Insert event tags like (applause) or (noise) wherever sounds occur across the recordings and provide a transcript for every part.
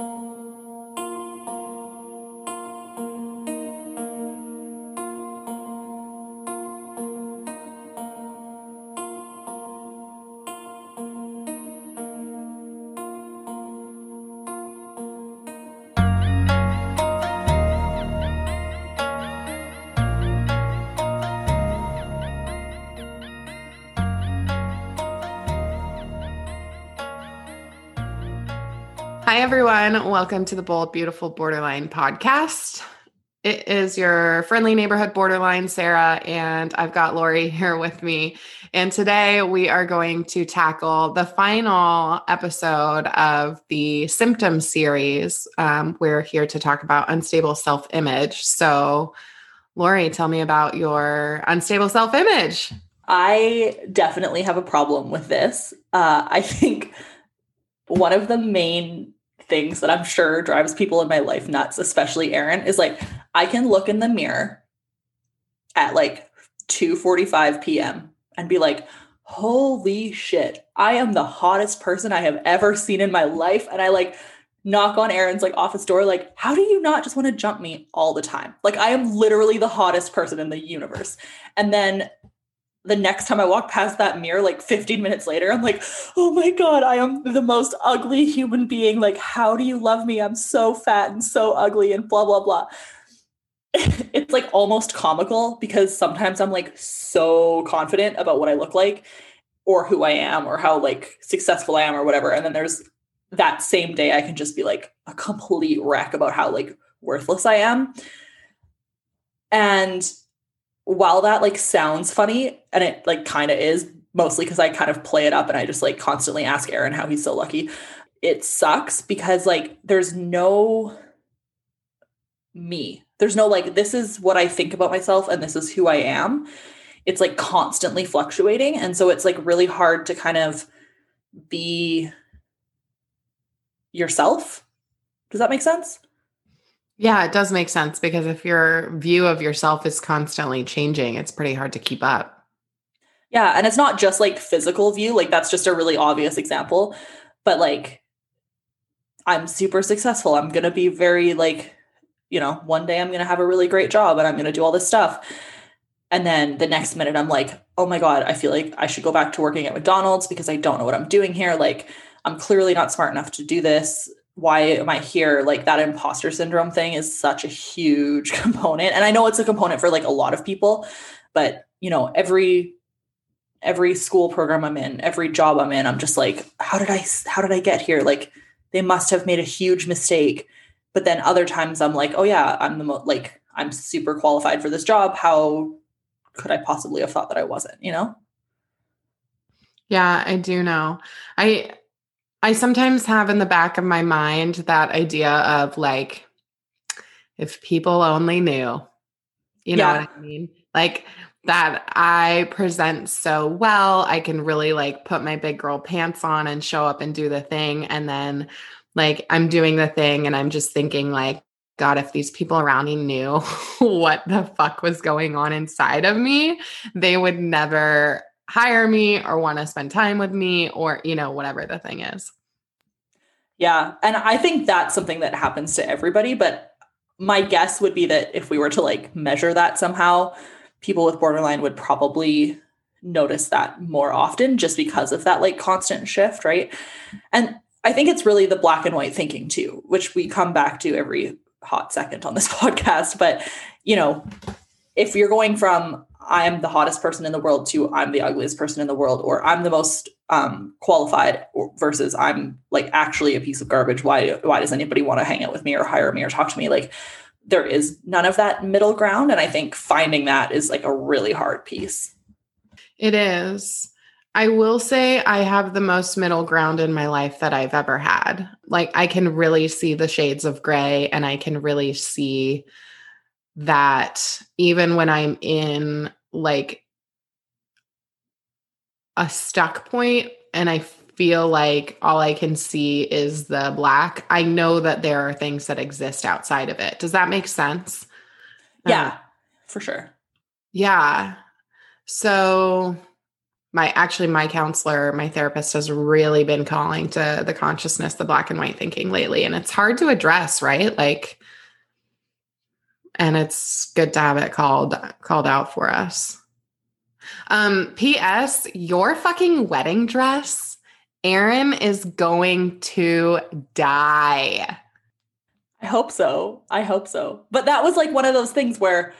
Oh. Hi, everyone. Welcome to the Bold, Beautiful Borderline podcast. It is your friendly neighborhood borderline, Sarah, and I've got Lori (laughs) here with me. And today we are going to tackle the final episode of the symptom series. Um, we're here to talk about unstable self image. So, Lori, tell me about your unstable self image. I definitely have a problem with this. Uh, I think one of the main things that I'm sure drives people in my life nuts, especially Aaron, is like I can look in the mirror at like 2:45 p.m. and be like, "Holy shit, I am the hottest person I have ever seen in my life." And I like knock on Aaron's like office door like, "How do you not just want to jump me all the time?" Like I am literally the hottest person in the universe. And then the next time I walk past that mirror, like 15 minutes later, I'm like, oh my God, I am the most ugly human being. Like, how do you love me? I'm so fat and so ugly and blah, blah, blah. (laughs) it's like almost comical because sometimes I'm like so confident about what I look like or who I am or how like successful I am or whatever. And then there's that same day, I can just be like a complete wreck about how like worthless I am. And while that like sounds funny and it like kind of is mostly because I kind of play it up and I just like constantly ask Aaron how he's so lucky. It sucks because like there's no me. There's no like this is what I think about myself and this is who I am. It's like constantly fluctuating and so it's like really hard to kind of be yourself. Does that make sense? Yeah, it does make sense because if your view of yourself is constantly changing, it's pretty hard to keep up. Yeah, and it's not just like physical view, like that's just a really obvious example, but like I'm super successful. I'm going to be very like you know, one day I'm going to have a really great job and I'm going to do all this stuff. And then the next minute I'm like, "Oh my god, I feel like I should go back to working at McDonald's because I don't know what I'm doing here. Like I'm clearly not smart enough to do this why am I here? Like that imposter syndrome thing is such a huge (laughs) component. And I know it's a component for like a lot of people, but you know, every every school program I'm in, every job I'm in, I'm just like, how did I how did I get here? Like they must have made a huge mistake. But then other times I'm like, oh yeah, I'm the mo- like I'm super qualified for this job. How could I possibly have thought that I wasn't, you know? Yeah, I do know. I I sometimes have in the back of my mind that idea of like, if people only knew, you know yeah. what I mean? Like that I present so well, I can really like put my big girl pants on and show up and do the thing. And then like I'm doing the thing and I'm just thinking like, God, if these people around me knew (laughs) what the fuck was going on inside of me, they would never hire me or want to spend time with me or, you know, whatever the thing is. Yeah. And I think that's something that happens to everybody. But my guess would be that if we were to like measure that somehow, people with borderline would probably notice that more often just because of that like constant shift. Right. And I think it's really the black and white thinking too, which we come back to every hot second on this (laughs) podcast. But, you know, if you're going from I'm the hottest person in the world to I'm the ugliest person in the world, or I'm the most um, qualified versus I'm like actually a piece of garbage. Why why does anybody want to hang out with me or hire me or talk to me? Like there is none of that middle ground, and I think finding that is like a really hard piece. It is. I will say I have the most middle ground in my life that I've ever had. Like I can really see the shades of gray and I can really see that even when I'm in like a stuck point and I feel like all I can see is the black, I know that there are things that exist outside of it. Does that make sense? Yeah, um, for sure. Yeah. So my actually my counselor, my therapist has really been calling to the consciousness, the black and white thinking lately. And it's hard to address, right? Like, and it's good to have it called called out for us. Um, P.S. Your fucking wedding dress, Aaron is going to die. I hope so. I hope so. But that was like one of those things where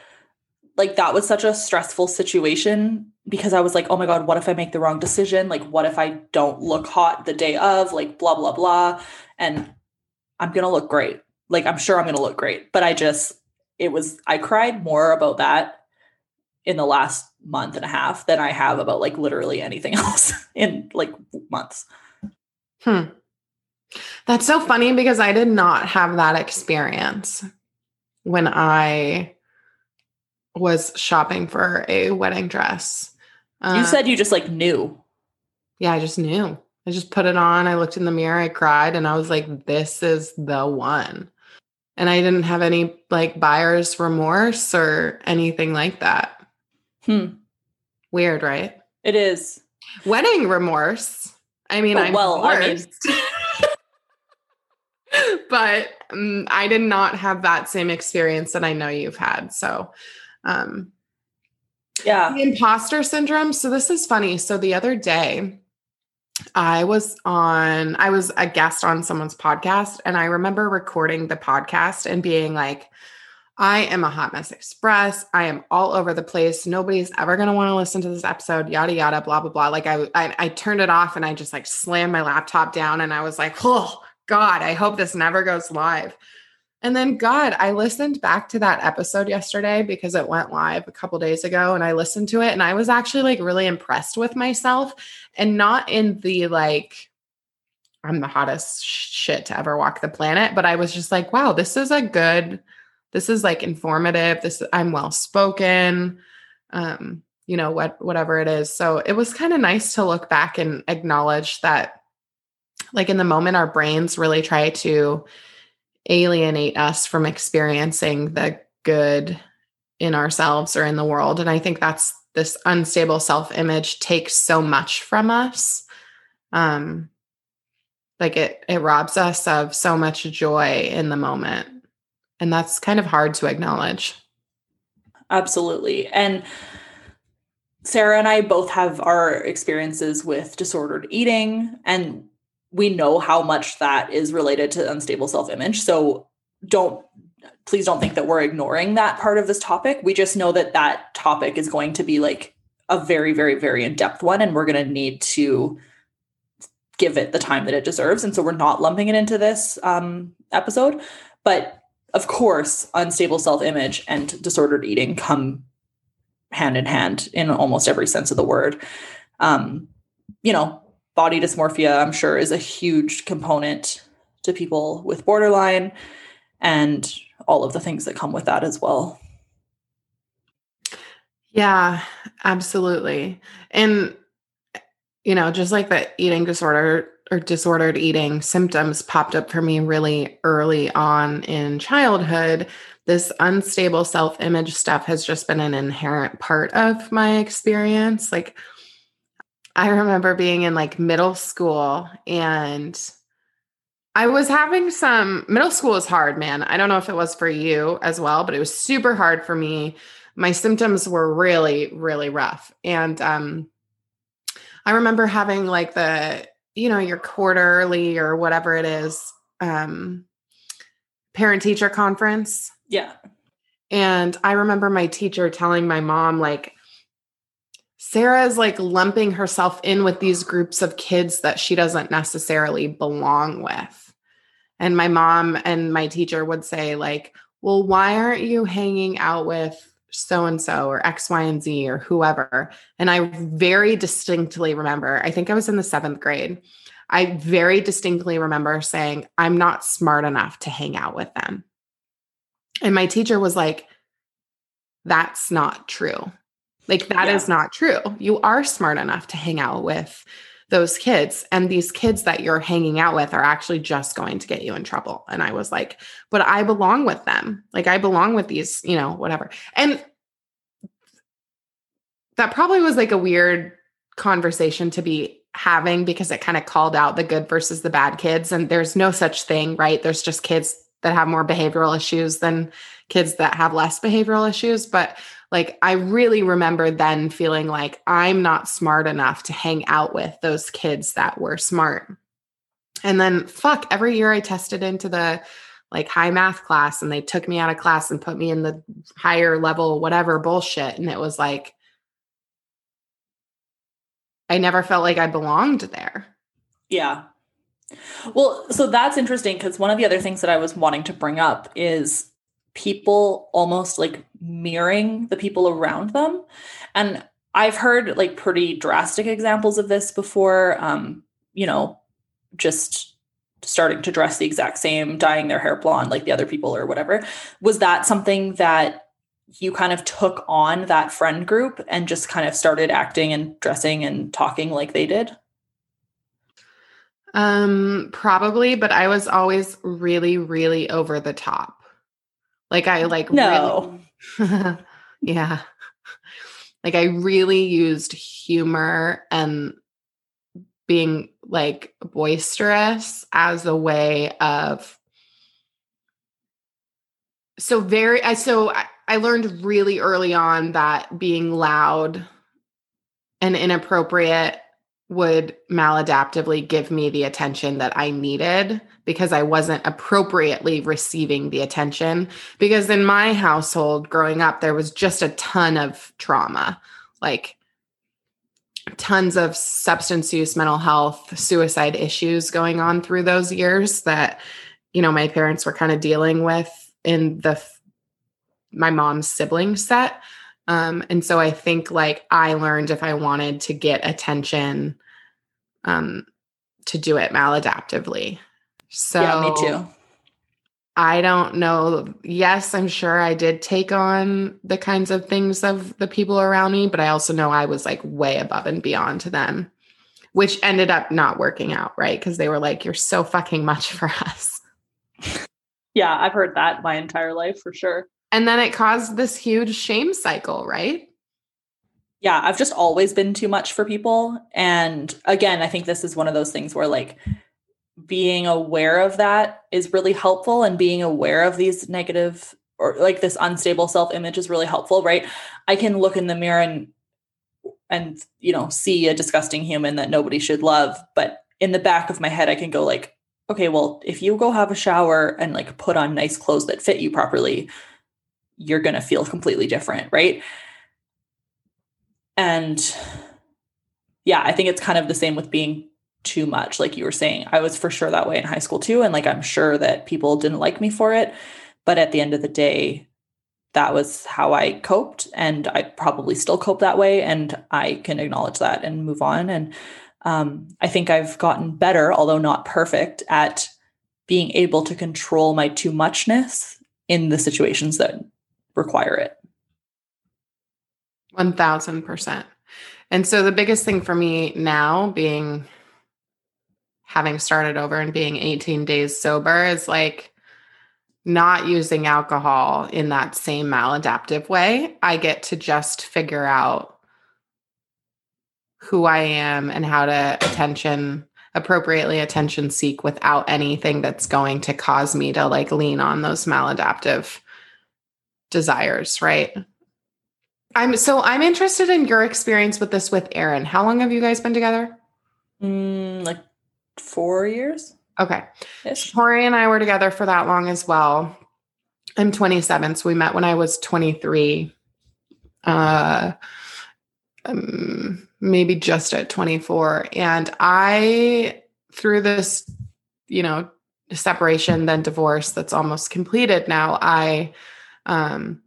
like that was such a stressful situation because I was like, oh my God, what if I make the wrong decision? Like, what if I don't look hot the day of? Like, blah, blah, blah. And I'm going to look great. Like, I'm sure I'm going to look great. But I just, it was, I cried more about that in the last month and a half than I have about like literally anything (laughs) else in like months. Hmm. That's so funny because I did not have that experience when I was shopping for a wedding dress. Uh, you said you just like knew. Yeah, I just knew. I just put it on. I looked in the mirror, I cried, and I was like, this is the one. And I didn't have any like buyer's remorse or anything like that. Hmm. Weird, right? It is. Wedding remorse. I mean, oh, I'm well, divorced. I mean, (laughs) but um, I did not have that same experience that I know you've had. So, um, yeah. The imposter syndrome. So, this is funny. So, the other day, I was on, I was a guest on someone's podcast, and I remember recording the podcast and being like, I am a hot mess express. I am all over the place. Nobody's ever going to want to listen to this episode, yada, yada, blah, blah, blah. Like I, I, I turned it off and I just like slammed my laptop down and I was like, oh, God, I hope this never goes live. And then, God, I listened back to that episode yesterday because it went live a couple days ago and I listened to it and I was actually like really impressed with myself and not in the like, I'm the hottest shit to ever walk the planet, but I was just like, wow, this is a good, this is like informative. This, I'm well spoken, um, you know, what, whatever it is. So it was kind of nice to look back and acknowledge that like in the moment our brains really try to alienate us from experiencing the good in ourselves or in the world. And i think that's this unstable self-image takes so much from us. Um like it it robs us of so much joy in the moment. And that's kind of hard to acknowledge. Absolutely. And Sarah and I both have our experiences with disordered eating and we know how much that is related to unstable self-image. So don't please don't think that we're ignoring that part of this topic. We just know that that topic is going to be like a very very very in-depth one and we're going to need to give it the time that it deserves. And so we're not lumping it into this um, episode. But of course unstable self-image and disordered eating come hand in hand in almost every sense of the word. Um, you know body dysmorphia, I'm sure, is a huge component to people with borderline and all of the things that come with that as well. Yeah, absolutely. And, you know, just like the eating disorder or disordered eating symptoms popped up for me really early on in childhood, this unstable self image stuff has just been an inherent part of my experience. Like, I remember being in like middle school and I was having some middle school is hard, man. I don't know if it was for you as well, but it was super hard for me. My symptoms were really, really rough. And um I remember having like the, you know, your quarterly or whatever it is, um parent teacher conference. Yeah. And I remember my teacher telling my mom, like, Sarah is like lumping herself in with these groups of kids that she doesn't necessarily belong with. And my mom and my teacher would say, like, well, why aren't you hanging out with so and so or X, Y, and Z or whoever? And I very distinctly remember, I think I was in the seventh grade. I very distinctly remember saying, I'm not smart enough to hang out with them. And my teacher was like, That's not true. Like that yeah. is not true. You are smart enough to hang out with those kids and these kids that you're hanging out with are actually just going to get you in trouble. And I was like, but I belong with them. Like I belong with these, you know, whatever. And that probably was like a weird conversation to be having because it kind of called out the good versus the bad kids. And there's no such thing, right? There's just kids that have more behavioral issues than kids that have less behavioral issues. But like, I really remember then feeling like I'm not smart enough to hang out with those kids that were smart. And then, fuck, every year I tested into the like high math class and they took me out of class and put me in the higher level, whatever bullshit. And it was like, I never felt like I belonged there. Yeah. Well, so that's interesting because one of the other things that I was wanting to bring up is people almost like mirroring the people around them. And I've heard like pretty drastic examples of this before. Um, you know, just starting to dress the exact same, dyeing their hair blonde like the other people or whatever. Was that something that you kind of took on that friend group and just kind of started acting and dressing and talking like they did? Um, probably, but I was always really, really over the top. Like I like no, really, (laughs) yeah, like I really used humor and being like boisterous as a way of so very I so I, I learned really early on that being loud and inappropriate would maladaptively give me the attention that I needed because I wasn't appropriately receiving the attention. Because in my household growing up, there was just a ton of trauma. Like tons of substance use, mental health, suicide issues going on through those years that, you know, my parents were kind of dealing with in the my mom's sibling set. Um, and so I think like I learned if I wanted to get attention, um, to do it maladaptively. So yeah, me too. I don't know. Yes, I'm sure I did take on the kinds of things of the people around me, but I also know I was like way above and beyond to them, which ended up not working out, right? Because they were like, you're so fucking much for us. (laughs) Yeah, I've heard that my entire life for sure. And then it caused this huge shame cycle, right? Yeah, I've just always been too much for people. And again, I think this is one of those things where like being aware of that is really helpful and being aware of these negative or like this unstable self-image is really helpful right i can look in the mirror and and you know see a disgusting human that nobody should love but in the back of my head i can go like okay well if you go have a shower and like put on nice clothes that fit you properly you're going to feel completely different right? And yeah i think it's kind of the same with being too much like you were saying. I was for sure that way in high school too and like i'm sure that people didn't like me for it but at the end of the day that was how i coped and i probably still cope that way and i can acknowledge that and move on and um, i think i've gotten better although not perfect at being able to control my too muchness in the situations that require it 1000% and so the biggest thing for me now being having started over and being 18 days sober is like not using alcohol in that same maladaptive way. I get to just figure out who I am and how to attention appropriately attention seek without anything that's going to cause me to like lean on those maladaptive desires, right? I'm so I'm interested in your experience with this with Aaron. How long have you guys been together? Mm, like four years. Okay. Ish. Tori and I were together for that long as well. I'm 27, so we met when I was 23. Uh, um, maybe just at 24. And I, through this, you know, separation, then divorce that's almost completed now, I um,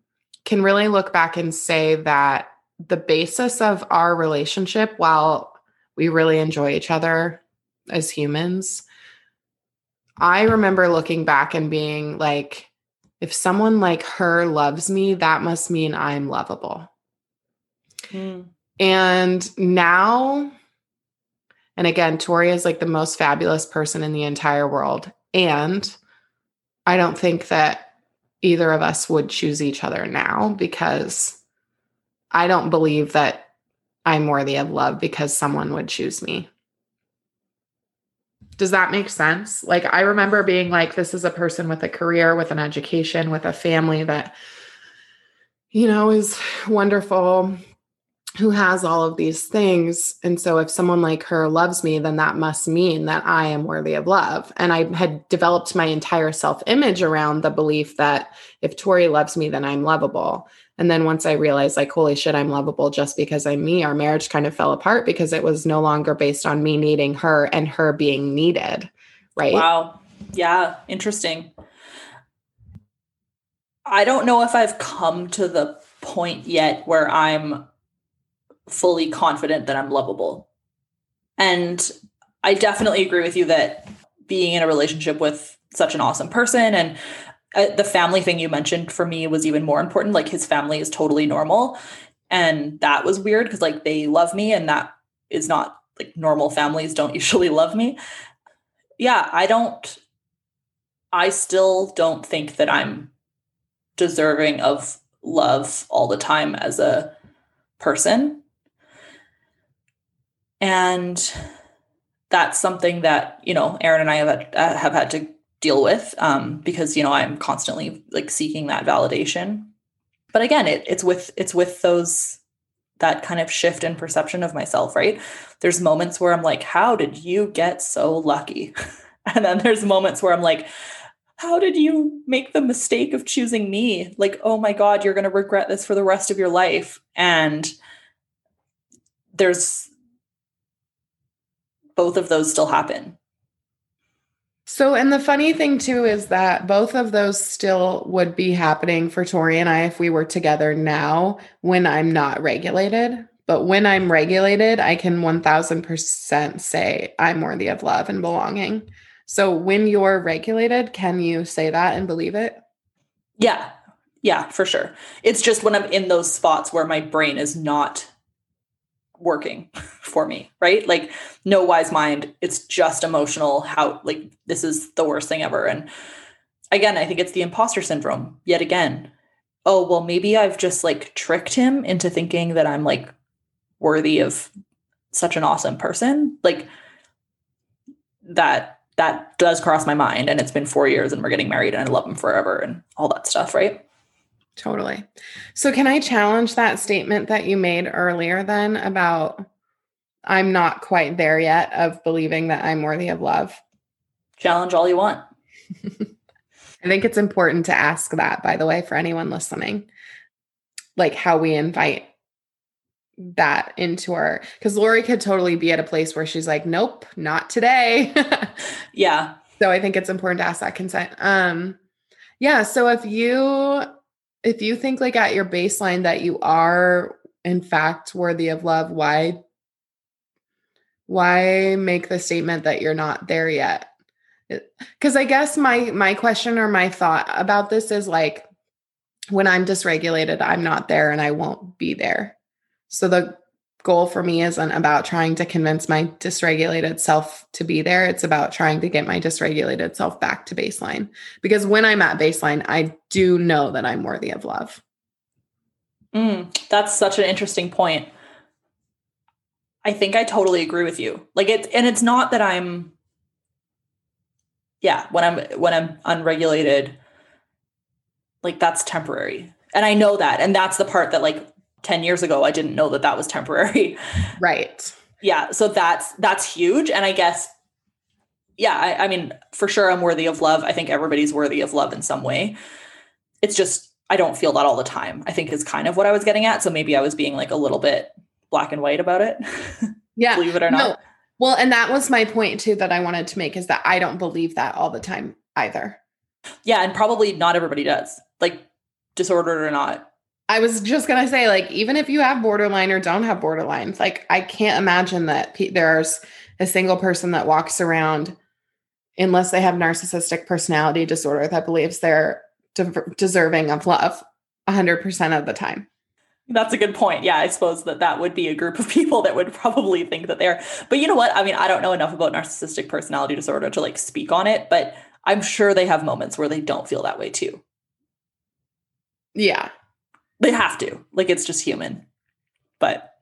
can really look back and say that the basis of our relationship, while we really enjoy each other as humans. I remember looking back and being like, if someone like her loves me, that must mean I'm lovable. Mm. And now, and again, Tori is like the most fabulous person in the entire world. And I don't think that either of us would choose each other now because I don't believe that I'm worthy of love because someone would choose me. Does that make sense? Like, I remember being like, this is a person with a career, with an education, with a family that, you know, is wonderful, who has all of these things. And so, if someone like her loves me, then that must mean that I am worthy of love. And I had developed my entire self image around the belief that if Tori loves me, then I'm lovable. And then once I realized, like, holy shit, I'm lovable just because I'm me, our marriage kind of fell apart because it was no longer based on me needing her and her being needed. Right. Wow. Yeah. Interesting. I don't know if I've come to the point yet where I'm fully confident that I'm lovable. And I definitely agree with you that being in a relationship with such an awesome person and uh, the family thing you mentioned for me was even more important. Like his family is totally normal. And that was weird because like they love me and that is not like normal families don't (laughs) usually love me. Yeah, I don't, I still don't think that I'm deserving of love all the time as a person. And that's something that, you know, Aaron and I have had, uh, have had to deal with um, because you know i'm constantly like seeking that validation. But again it, it's with it's with those that kind of shift in perception of myself right? There's moments where i'm like how did you get so lucky? (laughs) And then there's moments where i'm like how did you make the mistake of choosing me? Like oh my god you're going to regret this for the rest of your life. And there's both of those still happen so, and the funny thing too is that both of those still would be happening for Tori and I if we were together now when I'm not regulated. But when I'm regulated, I can 1000% say I'm worthy of love and belonging. So, when you're regulated, can you say that and believe it? Yeah. Yeah, for sure. It's just when I'm in those spots where my brain is not working for me, right? Like no wise mind. It's just emotional. How like this is the worst thing ever. And again, I think it's the imposter syndrome yet again. Oh, well, maybe I've just like tricked him into thinking that I'm like worthy of such an awesome person. Like that that does cross my mind and it's been 4 years and we're getting married and I love him forever and all that stuff, right? Totally. So, can I challenge that statement that you made earlier then about I'm not quite there yet of believing that I'm worthy of love? Challenge all you want. (laughs) I think it's important to ask that, by the way, for anyone listening, like how we invite that into our because Lori could totally be at a place where she's like, nope, not today. (laughs) yeah. So I think it's important to ask that consent. Um, yeah. So if you if you think like at your baseline that you are in fact worthy of love, why why make the statement that you're not there yet? Eh, Cuz I guess my my question or my thought about this is like when I'm dysregulated, I'm not there and I won't be there. So the goal for me isn't about trying to convince my dysregulated self to be there. It's about trying to get my dysregulated self back to baseline. Because when I'm at baseline, I do know that I'm worthy of love. Mm, that's such an interesting point. I think I totally agree with you. Like it, and it's not that I'm, yeah, when I'm when I'm unregulated, like that's temporary, and I know that, and that's the part that like 10 years ago i didn't know that that was temporary. (laughs) Right. Yeah so that's that's huge. And i guess yeah I, I, mean for sure i'm worthy of love. I think everybody's worthy of love in some way. It's just i don't feel that all the time i think is kind of what i was getting at. So maybe i was being like a little bit black and white about it (laughs) yeah. believe it or not. No. well and that was my point too that i wanted to make is that i don't believe that all the time either. Yeah and probably not everybody does like disordered or not I was just gonna say, like, even if you have borderline or don't have borderline, like, I can't imagine that pe- there's a single person that walks around, unless they have narcissistic personality disorder, that believes they're de- deserving of love 100% of the time. That's a good point. Yeah, I suppose that that would be a group of (laughs) people that would probably think that they're. But you know what? I mean, I don't know enough about narcissistic personality disorder to like speak on it, but I'm sure they have moments where they don't feel that way too. Yeah, they have to. Like it's just human. But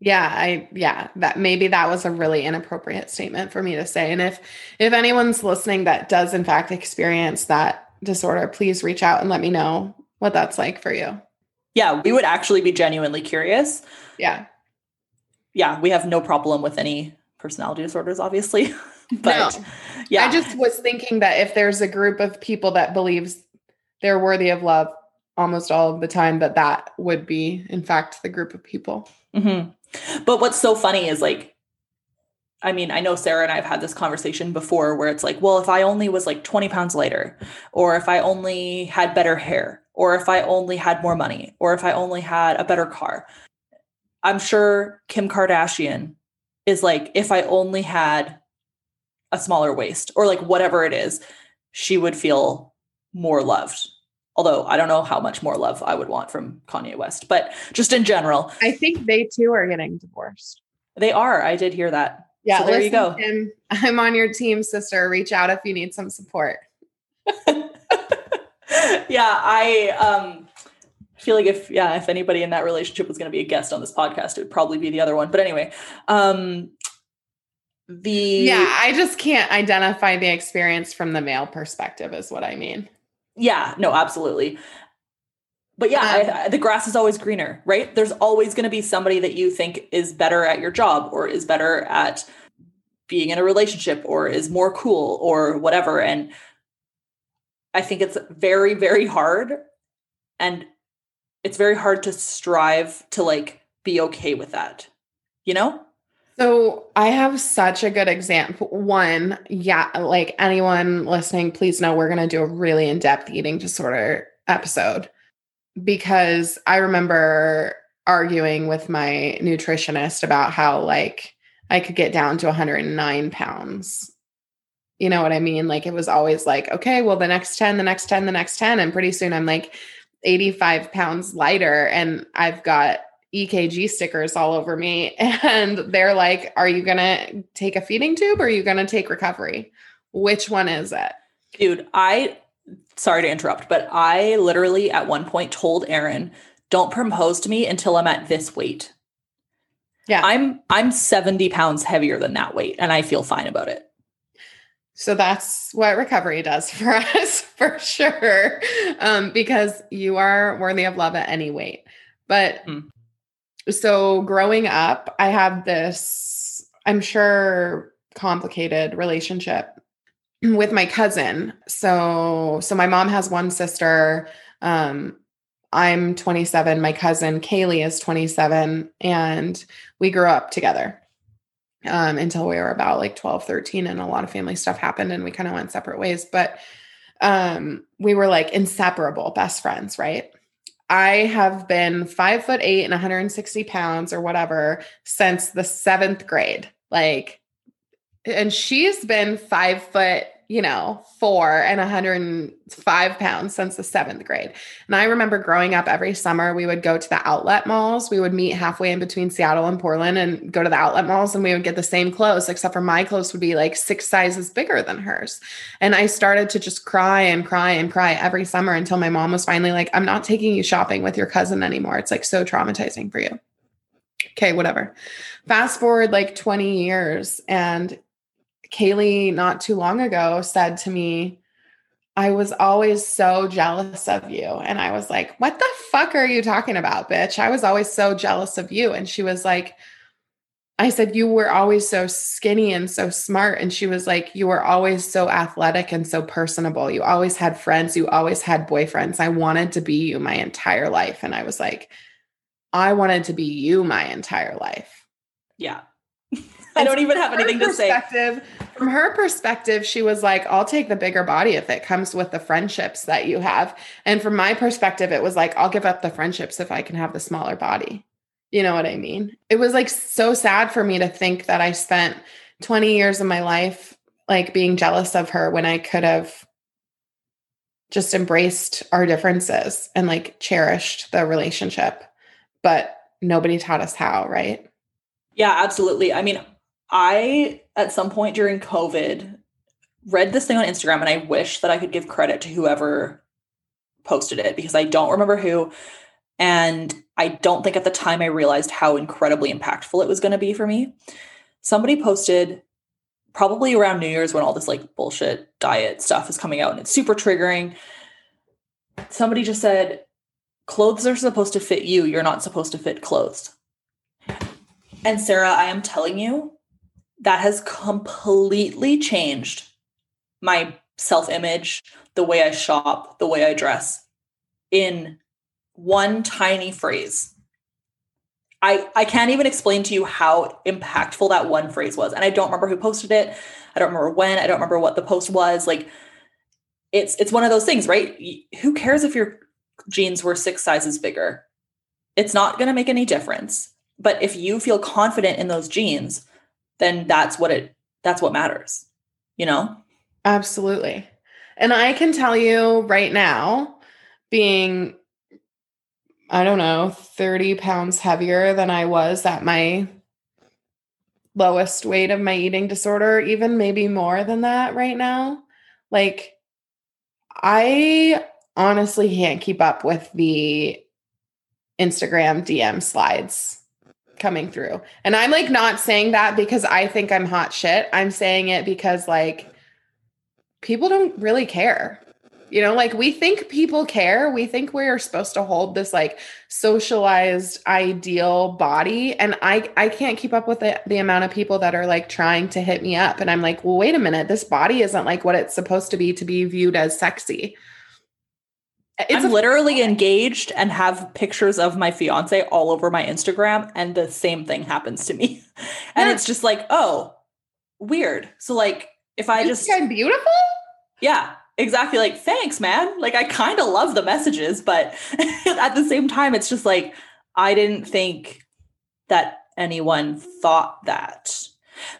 Yeah, I yeah, that maybe that was a really inappropriate statement for me to say. And if if anyone's listening that does in fact experience that disorder, please reach out and let me know what that's like for you. Yeah, we would actually be genuinely curious. Yeah. Yeah, we have no problem with any personality disorders obviously. (laughs) but no. yeah. I just was thinking that if there's a group of people that believes they're worthy of love almost all of the time that that would be in fact the group of people. Mm-hmm. But what's so funny is like, I mean, I know Sarah and I have had this conversation before where it's like, well, if I only was like 20 pounds lighter, or if I only had better hair, or if I only had more money, or if I only had a better car. I'm sure Kim Kardashian is like, if I only had a smaller waist, or like whatever it is, she would feel more loved Although I don't know how much more love I would want from Kanye West, but just in general. I think they too are getting divorced. They are. I did hear that. Yeah, so there you go. I'm on your team, sister. Reach out if you need some support. (laughs) yeah, I um feel like if yeah, if anybody in that relationship was going to be a guest on this podcast, it would probably be the other one. But anyway, um the Yeah, I just can't identify the experience from the male perspective is what I mean. Yeah, no, absolutely. But yeah, um, I, the grass is always greener, right? There's always going to be somebody that you think is better at your job or is better at being in a relationship or is more cool or whatever. And I think it's very, very hard. And it's very hard to strive to like be okay with that, you know? So I have such a good example. One, yeah, like anyone listening, please know we're going to do a really in depth eating disorder episode because I remember arguing with my nutritionist about how, like, I could get down to 109 pounds. You know what I mean? Like, it was always like, okay, well, the next 10, the next 10, the next 10. And pretty soon I'm like 85 pounds lighter and I've got EKG stickers all over me. (laughs) And they're like, Are you going to take a feeding tube or are you going to take recovery? Which one is it? Dude, I, sorry to interrupt, but I literally at one point told Aaron, Don't propose to me until I'm at this weight. Yeah. I'm I'm 70 pounds heavier than that weight and I feel fine about it. So that's what recovery does (laughs) for us for sure. Um, because you are worthy of love at any weight. But mm so growing up, I had this, I'm sure, complicated relationship with my cousin. So, so my mom has one sister. Um, I'm 27. My cousin Kaylee is 27, and we grew up together um, until we were about like 12, 13, and a lot of family stuff happened, and we kind of went separate ways. But um, we were like inseparable best friends, right? I have been five foot eight and 160 pounds or whatever since the seventh grade. Like, and she's been five foot you know, four and 105 pounds since the seventh grade. And I remember growing up every summer, we would go to the outlet malls. We would meet halfway in between Seattle and Portland and go to the outlet malls and we would get the same clothes, except for my clothes would be like six sizes bigger than hers. And I started to just cry and cry and cry every summer until my mom was finally like, I'm not taking you shopping with your cousin anymore. It's like so traumatizing for you. Okay, whatever. Fast forward like 20 years and Kaylee, not too long ago, said to me, I was always so jealous of you. And I was like, What the fuck are you talking about, bitch? I was always so jealous of you. And she was like, I said, You were always so skinny and so smart. And she was like, You were always so athletic and so personable. You always had friends. You always had boyfriends. I wanted to be you my entire life. And I was like, I wanted to be you my entire life. Yeah. I don't even have anything to say. From her perspective, she was like, I'll take the bigger body if it comes with the friendships that you have. And from my perspective, it was like, I'll give up the friendships if I can have the smaller body. You know what I mean? It was like so sad for me to think that I spent 20 years of my life like being jealous of her when I could have just embraced our differences and like cherished the relationship. But nobody taught us how, right? Yeah, absolutely. I mean, I, at some point during COVID, read this thing on Instagram and I wish that I could give credit to whoever posted it because I don't remember who. And I don't think at the time I realized how incredibly impactful it was going to be for me. Somebody posted probably around New Year's when all this like bullshit diet stuff is coming out and it's super triggering. Somebody just said, clothes are supposed to fit you, you're not supposed to fit clothes. And Sarah, I am telling you, that has completely changed my self image, the way I shop, the way I dress in one tiny phrase. I, I can't even explain to you how impactful that one phrase was. And I don't remember who posted it. I don't remember when. I don't remember what the post was. Like it's it's one of those things, right? Who cares if your jeans were six sizes bigger? It's not going to make any difference. But if you feel confident in those jeans, then that's what it that's what matters. You know? Absolutely. And I can tell you right now, being I don't know, 30 pounds heavier than I was at my lowest weight of my eating disorder, even maybe more than that right now. Like, I honestly can't keep up with the Instagram DM slides coming through. And I'm like not saying that because I think I'm hot shit. I'm saying it because like people don't really care. You know, like we think people care. We think we're supposed to hold this like socialized ideal body. And I I can't keep up with the, the amount of people that are like trying to hit me up. And I'm like, well, wait a minute, this body isn't like what it's supposed to be to be viewed as sexy. It's I'm literally engaged and have pictures of my fiance all over my Instagram, and the same thing happens to me. (laughs) and yeah. it's just like, oh, weird. So like if I you just I'm beautiful? Yeah, exactly like thanks man like i kind of love the messages but (laughs) at the same time it's just like i didn't think that anyone thought that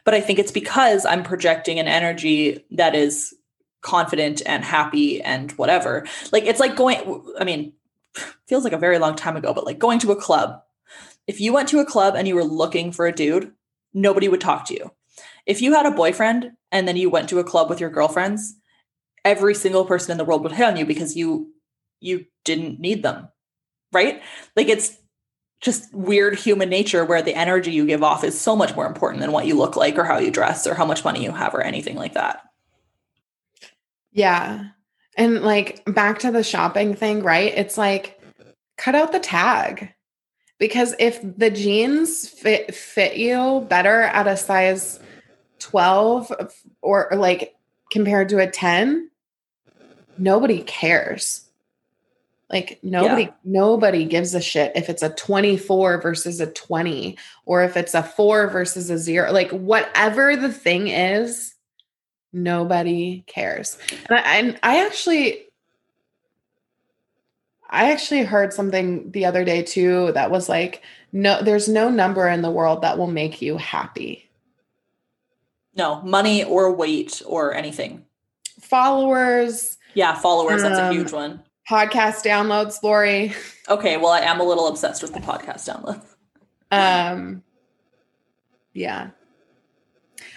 but i think it's because i'm projecting an energy that is confident and happy and whatever. Like it's like going i mean feels like a very long time ago but like going to a club. If you went to a club and you were looking for a dude nobody would talk to you. If you had a boyfriend and then you went to a club with your girlfriends every single person in the world would hit on you because you you didn't need them right? Like it's just weird human nature where the energy you give off is so much more important than what you look like or how you dress or how much money you have or anything like that yeah. And like back to the shopping thing right? It's like cut out the tag. Because if the jeans fit fit you better at a size 12 or, or like compared to a 10 nobody cares. Like nobody yeah. nobody gives a shit if it's a 24 versus a 20 or if it's a 4 versus a 0 like whatever the thing is nobody cares and I, and I actually I actually heard something the other day too that was like no there's no number in the world that will make you happy no, money or weight or anything. Followers. Yeah, followers. Um, that's a huge um, one. Podcast downloads, Lori. Okay, well, I am a little obsessed with the podcast downloads. Um, yeah.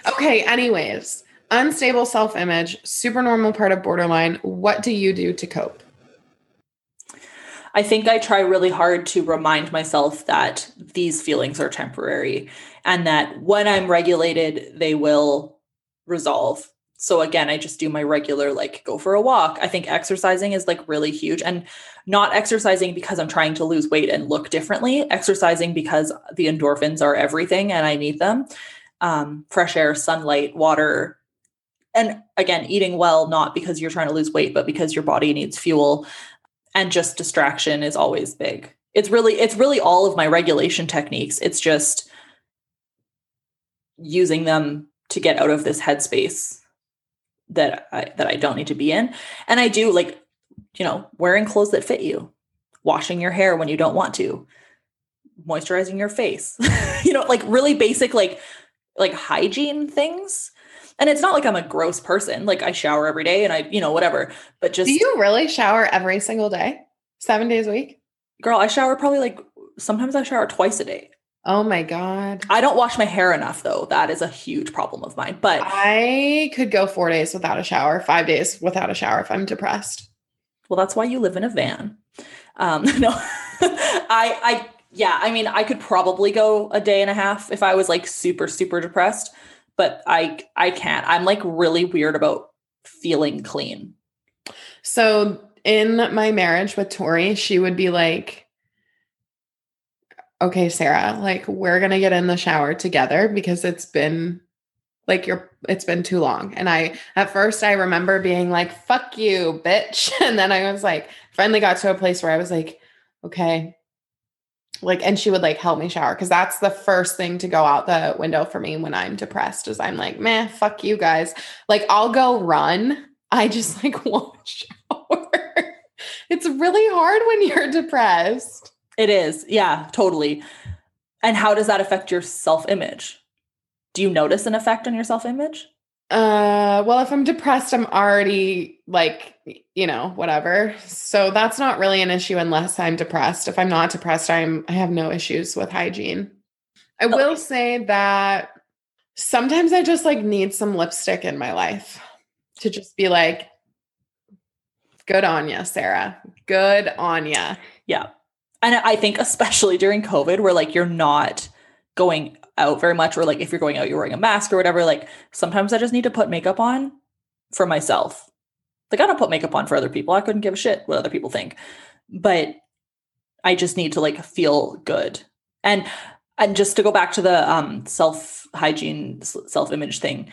Okay, anyways, unstable self image, super normal part of borderline. What do you do to cope? I think I try really hard to remind myself that these feelings are temporary and that when I'm regulated, they will resolve. So again, I just do my regular like go for a walk. I think exercising is like really huge and not exercising because I'm trying to lose weight and look differently, exercising because the endorphins are everything and I need them. Um, fresh air, sunlight, water, and again, eating well, not because you're trying to lose weight, but because your body needs fuel and just distraction is always big. It's really, it's really all of my regulation techniques. It's just using them to get out of this headspace that I that I don't need to be in. And I do like, you know, wearing clothes that fit you, washing your hair when you don't want to, moisturizing your face. (laughs) you know, like really basic like like hygiene things. And it's not like I'm a gross person. Like I shower every day and I, you know, whatever. But just Do you really shower every single day? 7 days a week? Girl, I shower probably like sometimes I shower twice a day. Oh my God. I don't wash my hair enough though. That is a huge problem of mine. But I could go four days without a shower, five days without a shower if I'm depressed. Well, that's why you live in a van. Um, (laughs) no. I I yeah, I mean, I could probably go a day and a half if I was like super super depressed, but I I can't. I'm like really weird about feeling clean. So in my marriage with Tori, she would be like, okay, Sarah, like we're going to get in the shower together because it's been like you're it's been too long. And I at first I remember being like, fuck you, bitch. (laughs) And then I was like, finally got to a place where I was like, okay. Like, and she would like help me shower because that's the first thing to go out the window for me when I'm depressed is I'm like, man, fuck you guys. Like, I'll go run. I just like (laughs) won't shower. it's really hard when you're depressed. It is. Yeah, totally. And how does that affect your self image? Do you notice an effect on your self image? Uh, well, if I'm depressed, I'm already like, you know, whatever. So that's not really an issue unless I'm depressed. If I'm not depressed, I'm I have no issues with hygiene. I Okay. will say that sometimes I just like need some lipstick in my life to just be like, good on ya, Sarah. Good on ya. Yeah. And I think especially during COVID, where like you're not going out very much, or like if you're going out, you're wearing a mask or whatever. Like sometimes I just need to put makeup on for myself. Like I don't put makeup on for other people. I couldn't give a shit what other people think. But I just need to like feel good. And and just to go back to the um self hygiene, self image thing.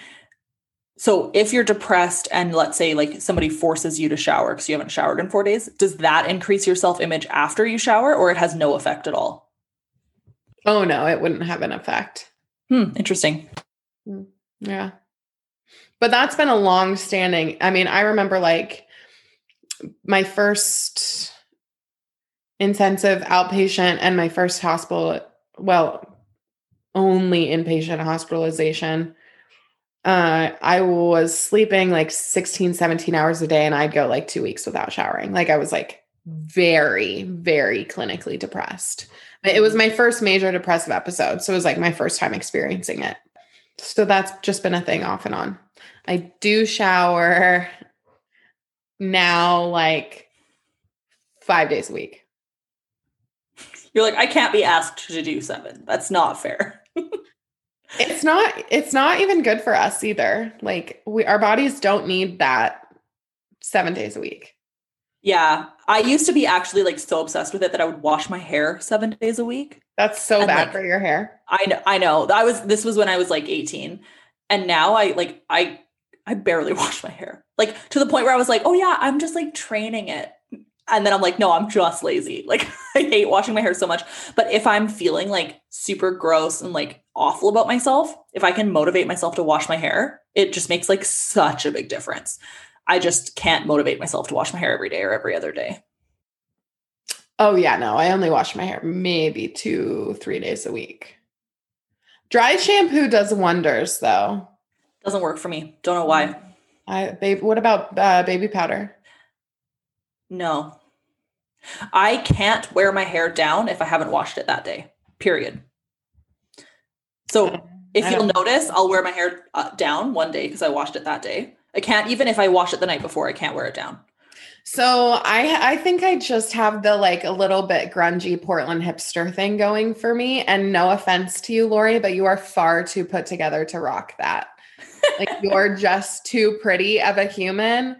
So if you're depressed and let's say like somebody forces you to shower because you haven't showered in four days, does that increase your self image after you shower or it has no effect at all? Oh no, it wouldn't have an effect. Hmm, interesting. Yeah. But that's been a long standing. I mean, I remember like my first intensive outpatient and my first hospital, well, only inpatient hospitalization. Uh, I was sleeping like 16, 17 hours a day, and I'd go like two weeks without showering. Like I was like very, very clinically depressed. It was my first major depressive episode. So it was like my first time experiencing it. So that's just been a thing off and on. I do shower now like five days a week. You're like, I can't be asked to do seven. That's not fair. (laughs) It's not it's not even good for us either. Like we our bodies don't need that 7 days a week. Yeah. I used to be actually like so obsessed with it that I would wash my hair seven days a week. That's so And, bad like, for your hair. I know, I know. That was this was when I was like 18. And now I like I I barely (laughs) wash my hair. Like to the point where I was like, "Oh yeah, I'm just like training it." And then I'm like, "No, I'm just lazy." (laughs) Like I hate washing my hair so much. But if I'm feeling like super gross and like awful about myself, if I can motivate myself to wash my hair, it just makes like such a big difference. I just can't motivate myself to wash my hair every day or every other day. Oh yeah, no. I only wash my hair maybe 2 3 days a week. Dry shampoo does wonders though. Doesn't work for me. Don't know why. I babe what about uh, baby powder? No. I can't wear my hair down if I haven't washed it that day. Period. So if you'll notice, I'll wear my hair uh, down one day because I washed it that day. I can't even if I wash it the night before, I can't wear it down. So I I think I just have the like a little bit grungy Portland hipster thing going for me. And no offense to you, Lori, but you are far too put together to rock that. Like (laughs) you're just too pretty of a human.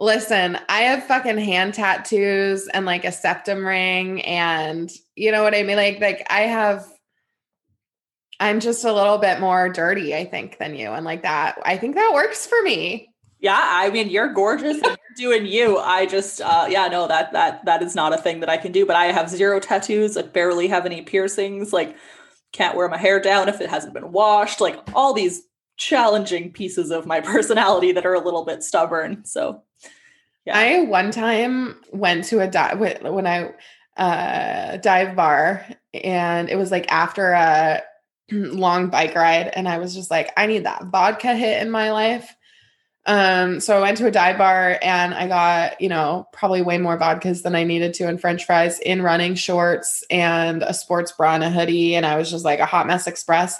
Listen, I have fucking hand tattoos and like a septum ring, and you know what I mean? Like, like I have I'm just a little bit more dirty, I think, than you. And like that, I think that works for me. Yeah, I mean you're gorgeous and (laughs) you're doing you. I just uh yeah, no, that that that is not a thing that I can do, but I have zero tattoos, I barely have any piercings, like can't wear my hair down if it hasn't been washed, like all these challenging pieces of my (laughs) personality that are a little bit stubborn. So Yeah. I one time went to a dive when I uh dive bar and it was like after a (clears throat) long bike ride and I was just like I need that vodka hit in my life. Um so I went to a dive bar and I got, you know, probably way more vodkas than I needed to and french fries in running shorts and a sports bra and a hoodie and I was just like a hot mess express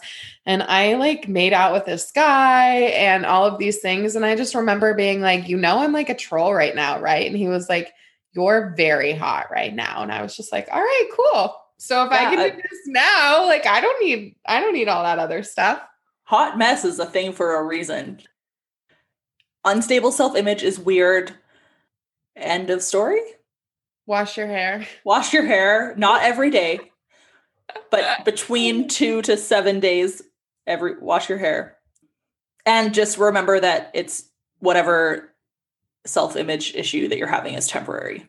and I like made out with this guy and all of these things. And I just remember being like, you know, I'm like a troll right now, right? And he was like, you're very hot right now. And I was just like, all right, cool. So if yeah, I can uh do this now, like I don't need I don't need all that other stuff. Hot mess is a thing for a reason. Unstable self-image is weird. End of story. Wash your hair. Wash your hair, not every day, but (laughs) between 2 to 7 days every wash your hair. And just remember that it's whatever self-image issue that you're having is temporary.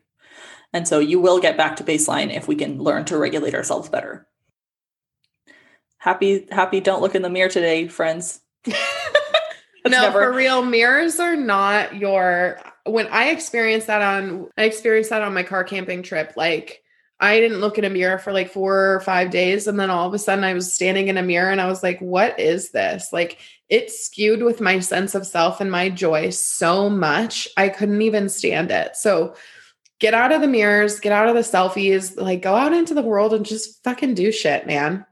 And so you will get back to baseline if we can learn to regulate ourselves better. Happy, happy, don't look in the mirror today, friends. (laughs) no, never... for real, mirrors are not your when I experienced that on I experienced that on my car camping trip, like I didn't look in a mirror for like four or five days. And then all of a sudden I was standing in a mirror and I was like, what is this? Like it skewed with my sense of self and my joy so much. I couldn't even stand it. So get out of the mirrors, get out of the selfies, like go out into the world and just fucking do shit, man.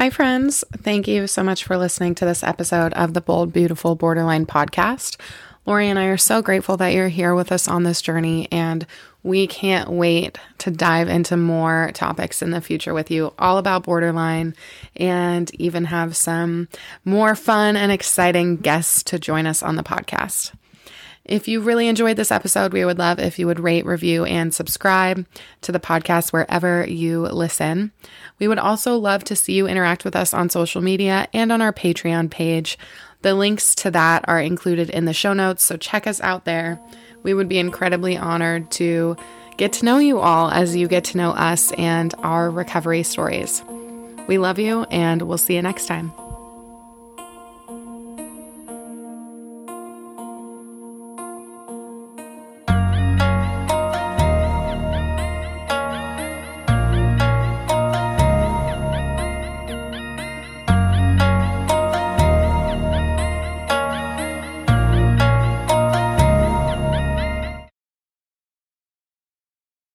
Hi, friends. Thank you so much for listening to this episode of the Bold, Beautiful Borderline podcast. Lori and I are so grateful that you're here with us on this journey, and we can't wait to dive into more topics in the future with you, all about borderline, and even have some more fun and exciting guests to join us on the podcast. If you really enjoyed this episode, we would love if you would rate, review, and subscribe to the podcast wherever you listen. We would also love to see you interact with us on social media and on our Patreon page. The links to that are included in the show notes, so check us out there. We would be incredibly honored to get to know you all as you get to know us and our recovery stories. We love you, and we'll see you next time.